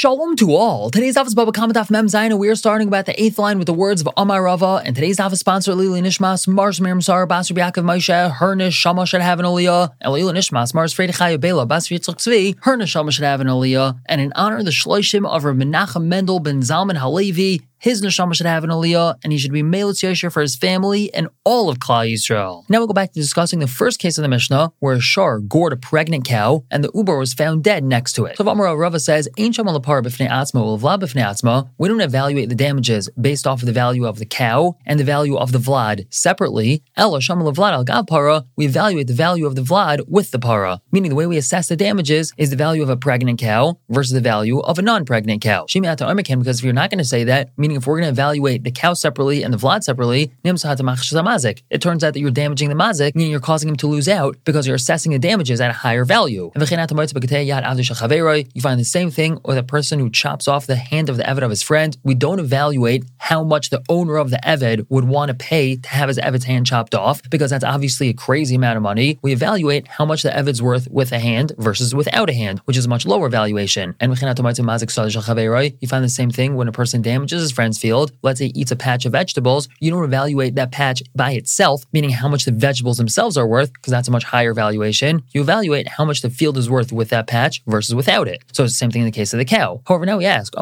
Shalom to all. Today's office Baba Kamataf Mem Zayin, and we are starting about the eighth line with the words of Amar Rava. And today's office sponsor Lili Nishmas, Mars Miriam Sar, Basar Yaakov Moshe, Hernish Shama should have an Aliyah, and Lili Nishmas, Mars Fredi Chaya Bela, Basar Yitzchak Tzvi, Hernish Shama should have an Aliyah. And in honor of the Shloishim of Menachem Mendel ben Zalman Halevi, his neshama should have an aliyah, and he should be melitz yosher for his family and all of Klal Yisrael. Now we'll go back to discussing the first case of the Mishnah, where a shar gored a pregnant cow, and the uber was found dead next to it. So Amar Rava says, "Ein sham alapar b'fnei atzma u'vlad b'fnei atzma." We don't evaluate the damages based off of the value of the cow and the value of the vlad separately. Ella sham vlad al gav. We evaluate the value of the vlad with the para, meaning the way we assess the damages is the value of a pregnant cow versus the value of a non-pregnant cow. Shimi because if you're not going to say that, meaning if we're going to evaluate the cow separately and the vlad separately, it turns out that you're damaging the mazik, meaning you're causing him to lose out because you're assessing the damages at a higher value. You find the same thing with a person who chops off the hand of the Eved of his friend. We don't evaluate how much the owner of the Eved would want to pay to have his Eved's hand chopped off because that's obviously a crazy amount of money. We evaluate how much the Eved's worth with a hand versus without a hand, which is a much lower valuation. And you find the same thing when a person damages his friend's field, let's say eats a patch of vegetables, you don't evaluate that patch by itself, meaning how much the vegetables themselves are worth, because that's a much higher valuation. You evaluate how much the field is worth with that patch versus without it. So it's the same thing in the case of the cow. However, now we ask,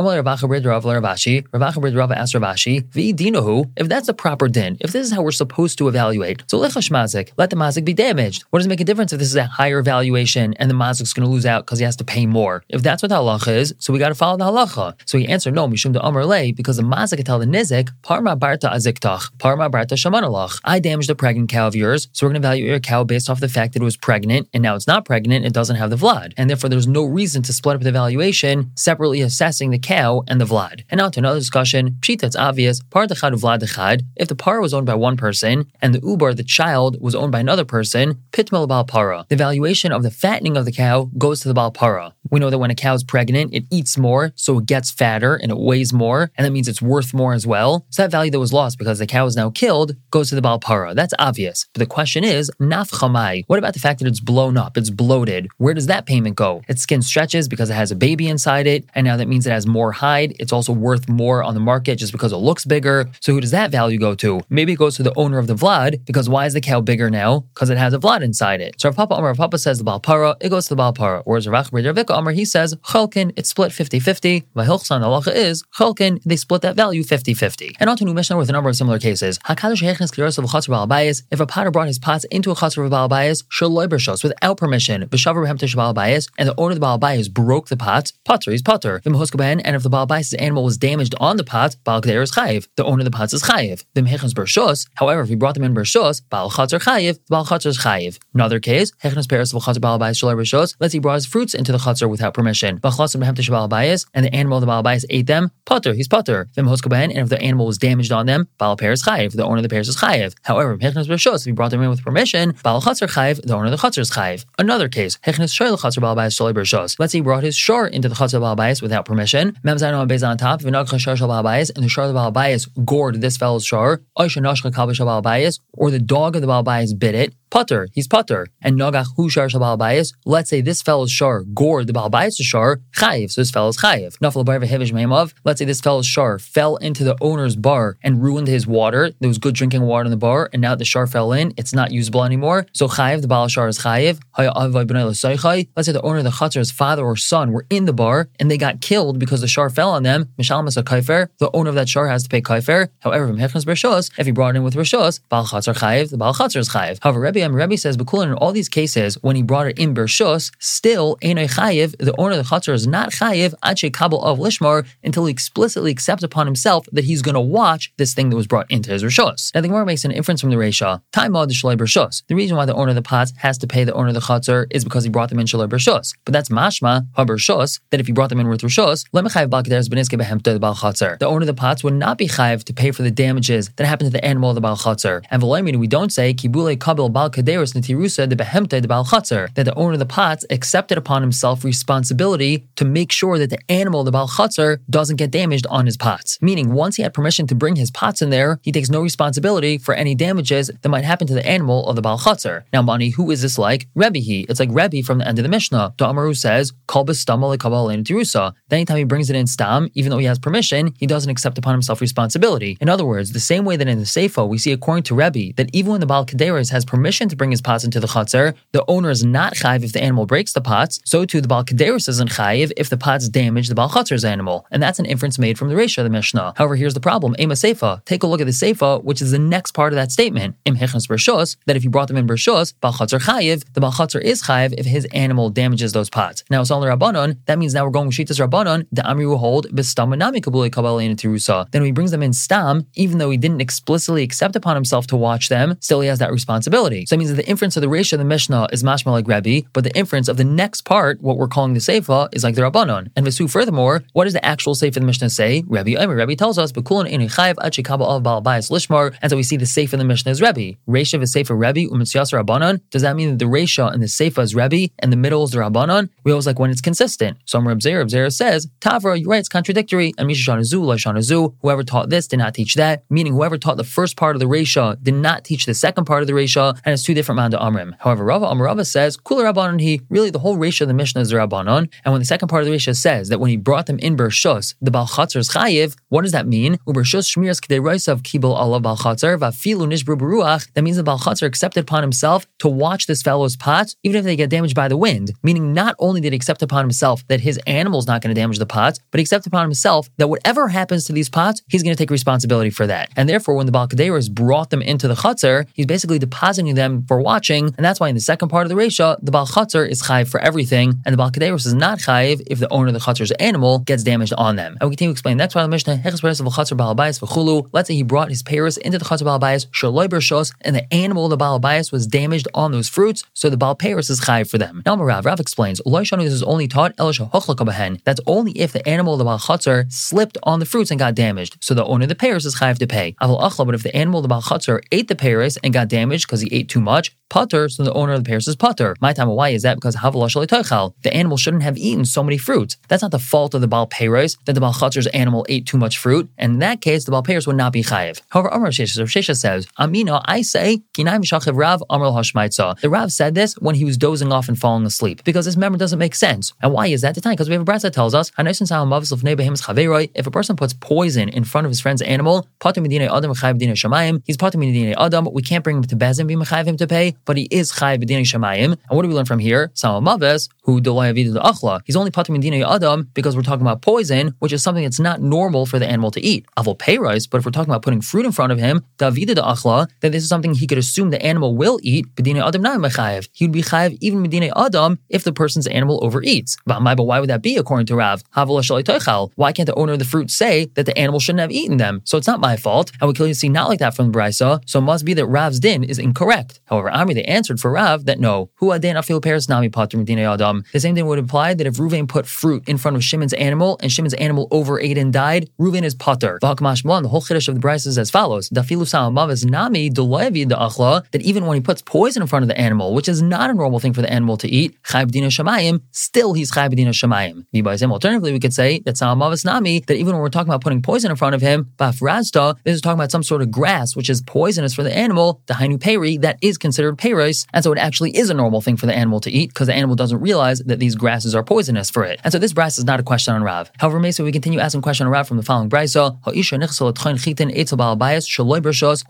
if that's the proper din, if this is how we're supposed to evaluate, so let the mazik be damaged. What does it make a difference if this is a higher valuation and the mazik's going to lose out because he has to pay more? If that's what the halacha is, so we got to follow the halacha. So he answered, no, mishum de because the the nizik, parma barta aziktach, parma barta shamanalach. I damaged a pregnant cow of yours, so we're going to evaluate your cow based off the fact that it was pregnant, and now it's not pregnant, it doesn't have the vlad. And therefore, there's no reason to split up the valuation, separately assessing the cow and the vlad. And now to another discussion, pshita, it's obvious, par dechad vlad dechad, if the par was owned by one person, and the ubar, the child, was owned by another person, pitmel bal para. The valuation of the fattening of the cow goes to the bal para. We know that when a cow is pregnant, it eats more, so it gets fatter and it weighs more, and that means it's worth more as well. So that value that was lost because the cow is now killed goes to the Balpara. That's obvious. But the question is, nafchamai. What about the fact that it's blown up, it's bloated? Where does that payment go? Its skin stretches because it has a baby inside it, and now that means it has more hide. It's also worth more on the market just because it looks bigger. So who does that value go to? Maybe it goes to the owner of the Vlad because why is the cow bigger now? Because it has a Vlad inside it. So if Papa Amar Papa says the Balpara, it goes to the Balpara. Whereas Rav Ika Amar he says Chalkin, it's split 50-50. Vahilchsan halacha is Chalkin, they split that Uh, value 50-50. And on to new Mishnah with a number of similar cases. If a potter brought his pots into a chatzar of Baal Bayis, without permission, and the owner of the Baal Bayis broke the pots, potter, he's potter. And if the Baal Bayis' animal was damaged on the pot, Baal Keder is chayiv. The owner of the pots is chayiv. However, if he brought them in bershos, Baal chatzar chayiv, Baal chatzar is chayiv. Another case, Hechnas Paris of chatzar Baal Bayis bershos, let's he brought his fruits into the chatzar without permission. And the animal of the Baal Bayis ate them, potter, he's potter. And if the animal was damaged on them, Baal Pear is chayiv. The owner of the pears is chayiv. However, Hechnas Bershos, if he brought them in with permission, Baal Chatzar chayiv. The owner of the Chatzar is chayiv. Another case, Hechnas Shoyl Chatzar Baal Bayis Sholei Bershos. Let's say he brought his shor into the Chatzar Baal Bayis without permission. Memzaino and on top, Vinag Chashar Shal Baal Bayis, and the shor of the Baal Bayis gored this fellow's shor. Oisha Nashcha Kalba Baal Bayis, or the dog of the Baal Bayis bit it. Putter, he's putter. And Nogach Hu Shar Shabal Bayis, let's say this fellow's shar gored the Baal Bayis shar, chayiv, so this fellow's chayiv. Nafal Bar Vehevish Meimov, let's say this fellow's shar fell into the owner's bar and ruined his water. There was good drinking water in the bar, and now the shar fell in, it's not usable anymore. So chayiv, the Baal shar is chayiv. Let's say the owner of the chatzar's father or son were in the bar and they got killed because the shar fell on them. Mishal Masa Kaifer, the owner of that shar has to pay Kaifer. However, if he brought in with Bershos, Baal Chatzar chayiv, the Baal Chatzar is chayiv. However, Rebbe Rebbe, Rebbe says, Bekulin, in all these cases, when he brought it in Bershus, still, Einoi the owner of the Chatzar is not Chayiv, Ache Kabul of Lishmar, until he explicitly accepts upon himself that he's going to watch this thing that was brought into his Rishus. Now, the Gemara makes an inference from the Resha, the Shalai Bershus. The reason why the owner of the pots has to pay the owner of the Chatzar is because he brought them in Shalai Bershus. But that's Mashma, HaBershus, that if he brought them in with Rishus, the owner of the pots would not be Chayiv to pay for the damages that happened to the animal of the Baal Chatzar. And we don't say, Kibule Kabil Bal Kaderis Natirusa the Behemta the Bal Chatzar, that the owner of the pots accepted upon himself responsibility to make sure that the animal, the Bal Chatzar, doesn't get damaged on his pots. Meaning, once he had permission to bring his pots in there, he takes no responsibility for any damages that might happen to the animal of the Bal Chatzar. Now, Mani, who is this like? Rebbe he. It's like Rebbe from the end of the Mishnah. Says, Kalbas Stama Tirusa. Then anytime he brings it in Stam, even though he has permission, he doesn't accept upon himself responsibility. In other words, the same way that in the Seifa, we see according to Rebbe, that even when the Baal Kaderis has permission to bring his pots into the Chatzar, the owner is not chayiv if the animal breaks the pots, so too the Baal Kaderis isn't chayiv if the pots damage the Baal Chatzar's animal. And that's an inference made from the Resha of the Mishnah. However, here's the problem. Ema Seifa. Take a look at the Seifa, which is the next part of that statement. Im Hechnas Bershos, that if you brought them in Bershos, Baal chayiv, the Baal Chatzar is chayiv if his animal damages those pots. Now, it's only Rabbanon, that means now we're going with Shitas Rabbanon, the Amri will hold Bistam Nami Kabuli Kabbalah Tirusa. Then when he brings them in Stam, even though he didn't explicitly accept upon himself to watch them, still he has that responsibility. So that means that the inference of the ratio of the Mishnah is mashma like Rebbe, but the inference of the next part, what we're calling the Seifa, is like the Rabbanon. And Vesu, furthermore, what does the actual Seifa of the Mishnah say? Rebbe Omer. Rebbe tells us, of. And so we see the Seifa in the Mishnah is Rebbe. Resha of Seifa Rebbe, Umitziyas Rabbanon. Does that mean that the Resha and the Seifa is Rebbe and the middle is the Rabbanon? We always like when it's consistent. So Zera, Zera says, Tavra, you're right, it's contradictory. And Misha Shanazu, Shanazu, whoever taught this did not teach that, meaning whoever taught the first part of the Resha did not teach the second part of the Resha, and it's two different Manda Amrim. However, Rava Amarava says, Kula Rabbanon he, really the whole ratio of the Mishnah is Rabbanon, and when the second part of the Resha says that when he brought them in Bershus, the Balchatzar is Chayiv, what does that mean? Ubershus Shmiras K'dei Kibel Allah Balchatzar, Vafilu Nishbru Beruach, that means the Balchatzar accepted upon himself to watch this fellow's pots, even if they get damaged by the wind, meaning not only did he accept upon himself that his animal's not going to damage the pots, but he accepted upon himself that whatever happens to these pots, he's going to take responsibility for that. And therefore, when the Balkaderas brought them into the Chatzar, he's basically depositing them for watching. And that's why in the second part of the Resha, the Bal Chatzar is chayiv for everything, and the Balkaderas is not chayiv if the owner of the Chatzar's animal gets damaged on them. And we continue to explain next part of the Mishnah, Let's say he brought his Paris into the Chatzar Balbayas, Shaloi Bershos, and the animal of the Balbayas was damaged on those fruits, so the Bal Paris is chayiv for them. Now, Rav, Rav explains, this is only taught that's only if the animal of the Bal Chatzar slipped on the fruits and got damaged. So the owner of the Paris is chayiv to pay. But if the animal of the Bal Chatzar ate the Paris and got damaged because he ate too much, putter, so the owner of the Paris is putter. My time, why is that? Because the animal shouldn't have eaten so many fruits. That's not the fault of the Baal Paris that the Baal Chatzar's animal ate too much fruit, and in that case, the Baal Paris would not be chayiv. However, Amr Shesha, says, Amina, I say, Rav Amr. The Rav said this when he was dozing off and falling asleep, because this memory doesn't make sense. And why is that the time? Because we have a brisa that tells us, if a person puts poison in front of his friend's animal, he's Adam, we can't bring him to Bezin, be him to pay, but he is Chai B'dinei Shemayim. And what do we learn from here? Samamaves, who Dolay Avidu the Achla. He's only Patim Medinei Adam because we're talking about poison, which is something that's not normal for the animal to eat. Avol Peiros, but if we're talking about putting fruit in front of him, Davida the Achla, then this is something he could assume the animal will eat, B'dinei Adam not Mechayev. He would be Chayev even Medinei Adam if the person's animal overeats. But why would that be according to Rav? Why can't the owner of the fruit say that the animal shouldn't have eaten them? So it's not my fault. And we clearly see not like that from the Brisa, so it must be that Rav's din is incorrect. However, Amri they answered for Rav that no, hu aden afil peres nami adam. The same thing would imply that if Ruvain put fruit in front of Shimon's animal and Shimon's animal overate and died, Ruvain is patur. The whole chiddush of the Brisa is as follows: Dafilu is nami dolevi achla that even when he puts poison in front of the animal, which is not a normal thing for the animal to eat, chayb dina shamayim, still he's chayb dina shamayim. Alternatively, we could say that is nami that even when we're talking about putting poison in front of him, bafrazda, this is talking about some sort of grass which is poisonous for the animal, the hainu peri, that is considered peris, and so it actually is a normal thing for the animal to eat because the animal doesn't realize that these grasses are poisonous for it. And so this brisa is not a question on Rav. However, Mesa, we continue asking question on Rav from the following brisa.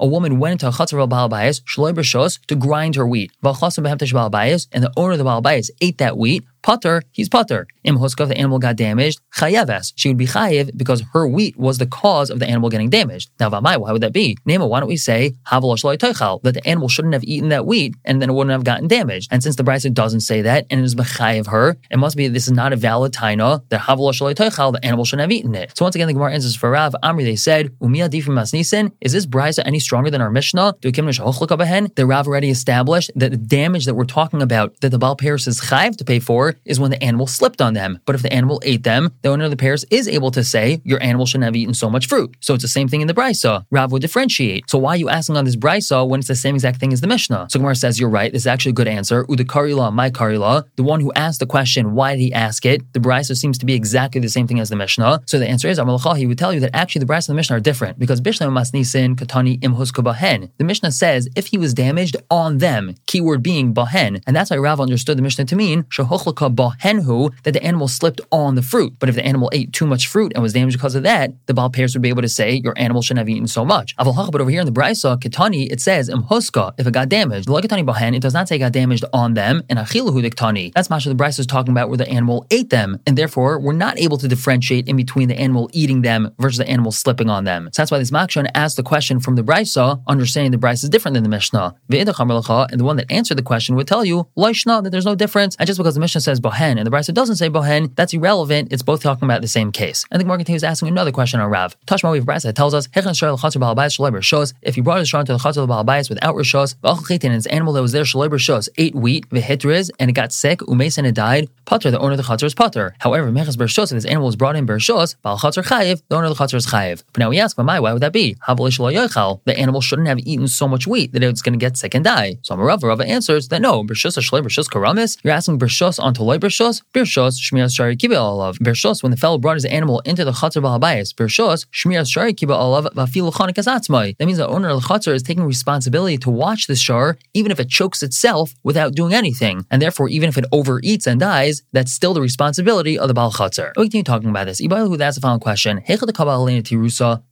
A woman went into a chatzar al to grind her wheat. And the owner of the baal ate that wheat putter, he's putter. Im huska, the animal got damaged, chayaves. She would be chayev because her wheat was the cause of the animal getting damaged. Now, v'amai, why would that be? Nema, why don't we say that the animal shouldn't have eaten that wheat and then it wouldn't have gotten damaged? And since the Brisa doesn't say that and it is mechayev her, it must be this is not a valid taina that the animal shouldn't have eaten it. So once again, the Gemara answers for Rav Amri. They said, masnisen. Is this Brisa any stronger than our Mishnah? The Rav already established that the damage that we're talking about that the Baal Paris is chayev to pay for is when the animal slipped on them. But if the animal ate them, the owner of the pairs is able to say, your animal shouldn't have eaten so much fruit. So it's the same thing in the brisa. Rav would differentiate. So why are you asking on this brisa when it's the same exact thing as the Mishnah? So Gemara says, you're right. This is actually a good answer. Udakarila, my karila. The one who asked the question, why did he ask it? The brisa seems to be exactly the same thing as the Mishnah. So the answer is, Amalacha, he would tell you that actually the brisa and the Mishnah are different because Bishlam Masnisin Katani Imhuska Bahen. The Mishnah says if he was damaged on them, keyword being Bahen, and that's why Rav understood the Mishnah to mean Bahenhu, that the animal slipped on the fruit. But if the animal ate too much fruit and was damaged because of that, the Baal would be able to say your animal shouldn't have eaten so much. But over here in the Brisa, Ketani, it says Imhuska, if it got damaged. Like Ketani Bahen, it does not say it got damaged on them, and Achilahu Diktani. That's Masha the Brisa is talking about where the animal ate them, and therefore we're not able to differentiate in between the animal eating them versus the animal slipping on them. So that's why this Makshon asked the question from the Brisa, understanding the Brisa is different than the Mishnah. And the one that answered the question would tell you, Laishna, that there's no difference. And just because the Mishnah says Bohen and the Brisa doesn't say Bohen, that's irrelevant. It's both talking about the same case. And the Gemara continues asking another question on Rav. Tashma we Brisa tells us, if you brought a shor to the Chatzar Balabais without Rishos, and its animal that was there, Shalober Shos, ate wheat, Vihitriz, and it got sick, Umes and it died, Pater, the owner of the Chatzar is Pater. However, Mechas Bershos, if this animal was brought in Bershos, Bal Chayiv, the owner of the Chatzar is Chayiv. But now we ask, why? Why would that be? The animal shouldn't have eaten so much wheat that it's going to get sick and die. So Rava answers that no, Bershos Shalei Bershos Karamis, you're asking Bershos onto Loy Bershos, Bershos Shari Olav. Bershos, when the fellow brought his animal into the Chatzar Balabayas, Bershos Shmiras Shari Kiba Olav Vafilu Chanik Azatzmai. That means the owner of the Chatzar is taking responsibility to watch the shar, even if it chokes itself without doing anything. And therefore, even if it overeats and dies, that's still the responsibility of the Baal Chatzar. We continue talking about this. Ibahu asks the following question: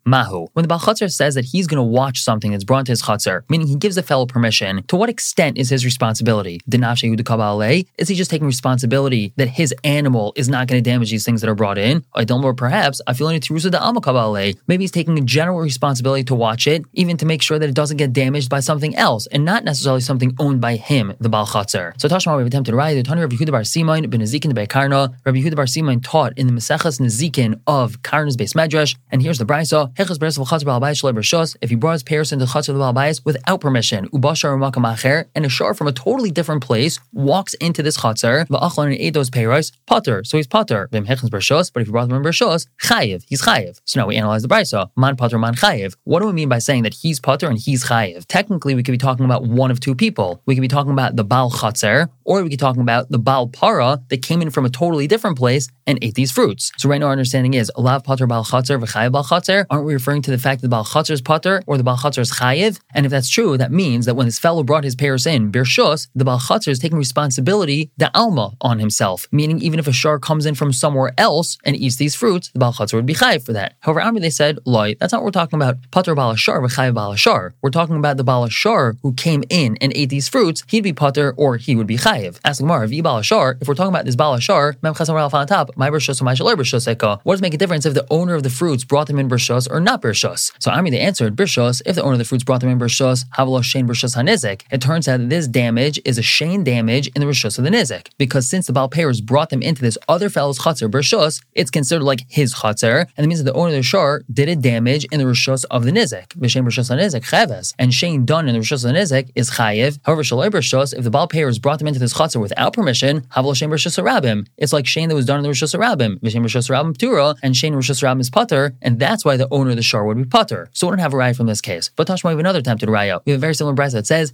Mahu. When the Baal Chatzar says that he's going to watch something that's brought to his Chatzar, meaning he gives the fellow permission, to what extent is his responsibility? Is he just taking responsibility that his animal is not going to damage these things that are brought in? I don't know, perhaps I feel only to Rusud Amakabale. Maybe he's taking a general responsibility to watch it, even to make sure that it doesn't get damaged by something else, and not necessarily something owned by him, the Baal Chatzar. We've attempted to write the Tani Rabbi Yehuda Bar Simain ben Nezikin de Karna. Rabbi Yehuda Bar Simain taught in the Mesechas Nezikin of Karna's base Medrash, and here's the Brisa: If he brought his parents into the Chatzar of the without permission, Ubashar Makam and a shar from a totally different place walks into this Chatzar, Va'achlan and ate those peiros, Potter. So he's Potter. But if he brought them in Bershos, Chayiv. He's Chayiv. So now we analyze the Brisa. Man Potter, Man Chayiv. What do we mean by saying that he's Potter and he's Chayiv? Technically, we could be talking about one of two people. We could be talking about the Baal Chatzar, or we could talking about the Baal Para that came in from a totally different place and ate these fruits. So right now our understanding is Alav Potter Baal Chatzar, V'chayiv Baal Chatzar. Aren't we referring to the fact that the Baal Chatzar is Potter or the Baal Chatzar is Chayiv? And if that's true, that means that when this fellow brought his pairs in, Birshus, the Baal Chatzar is taking responsibility, the Alma, on himself. Meaning, even if a shar comes in from somewhere else and eats these fruits, the Baal Chatzar would be Chayiv for that. However, Amri, they said, Loi, that's not what we're talking about. Pater Baal Shar, V'chayiv Baal Shar. We're talking about the Baal Shar who came in and ate these fruits, he'd be Pater or he would be Chayiv. Ask Gemara, if if we're talking about this Baal Shar, Mem Chasam on top, my Birshus or my Shalar Birshus What does make a difference if the owner of the fruits brought them in Birshus or not Birshus? So Amri, they answered, Birshus, if the owner of the fruits brought them in Birshus, Havalo Shane Birshus Hanizik. It turns out that this damage is a Shane damage in the Rishus of the Nizik. Because since the Baal Payers brought them into this other fellow's Chatzar, Birshus, it's considered like his Chatzar, and it means that the owner of the Shar did a damage in the Rishus of the Nizik. B'Shem Rishus Hanizik, Chaves. And Shane done in the Rishus of the Nizik is Chayiv. However, Shalai Birshus, if the Baal Payers brought them into this Chatzar without permission, Shane Birshus Rabim. It's like Shane that was done in the Rishus Rabim. Rishus Rabim and Shane Rishus Rabim is Putter, and that's why the owner of the Shar would be Putter. So we don't have a raya from this case. But Tashma, we have another attempted raya. We have a very similar brisa that says,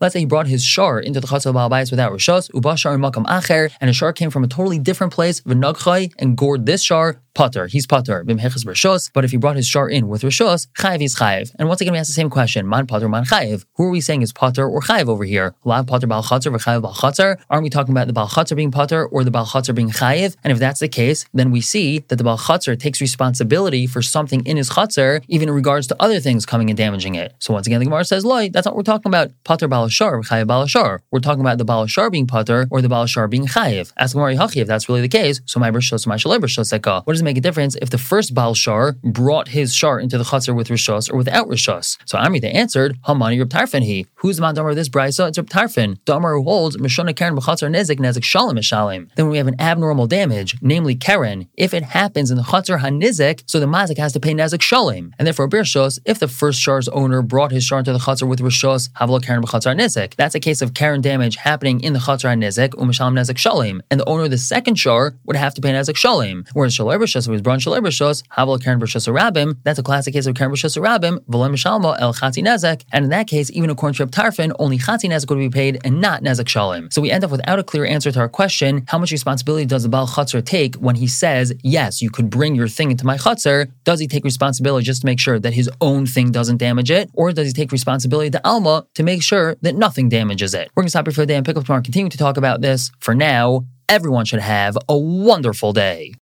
Let's say he brought his Shar into the Chatzar Balabais without Rishos, Ubashar and Makam Acher, and a Shar came from a totally different place, V'nagchai, and gored this Shar, Potter. He's Rishos. But if he brought his shar in with Rishos, Chayiv is Chayiv. And once again, we ask the same question: Man Potter, Man Chayiv. Who are we saying is Potter or Chayiv over here? Lav Potter Bal Chatzar V'Chayiv Bal Chatzar. Aren't we talking about the Bal Chatzar being Potter or the Bal Chatzar being Chayiv? And if that's the case, then we see that the Bal Chatzar takes responsibility for something in his Chatzar, even in regards to other things coming and damaging it. So once again, the Gemara says, Loi, that's not what we're talking about. Potter Bal Shar, Chayiv Bal Shar. We're talking about the Bal Shar being Potter or the Bal Shar being Chayiv. Ask Gemara if that's really the case. So my Rishos, my Shalai Rishos, what does make a difference if the first Baal Shar brought his Shar into the Chatzar with Rishos or without Rishos. So Amrita answered, Hamani Reb Tarfon he. Who's the Mandamar of this Brisa? It's Reb Tarfon. Damar who holds Mishona Karen B'Chatzar Nezik Nezik Shalom Mishalim. Then when we have an abnormal damage, namely Karen, if it happens in the Chatzar HaNizik, so the Mazik has to pay Nezik Shalom. And therefore Birshos, if the first Shar's owner brought his Shar into the Chatzar with Rishos, Havlo Karen B'Chatzar Nezik. That's a case of Karen damage happening in the Chatzar HaNizik, Umishalim Nezik Shalom. And the owner of the second Shar would have to pay Nezik Shalom. Whereas Shalom Rishos, was brought Shalom Rishos, Havlo Karen B'Shos Rabim, that's a classic case of Karen B'Shos Rabim, V'lem Mishalmo El Chatzi Nezek. And in that case, even according to Reb Tarfon, only Chatzi Nezek would be paid and not Nezek shalim. So we end up without a clear answer to our question, how much responsibility does the Baal Chatzar take when he says, yes, you could bring your thing into my Chatzar? Does he take responsibility just to make sure that his own thing doesn't damage it? Or does he take responsibility to Alma to make sure that nothing damages it? We're going to stop here for the day and pick up tomorrow and continue to talk about this. For now, everyone should have a wonderful day.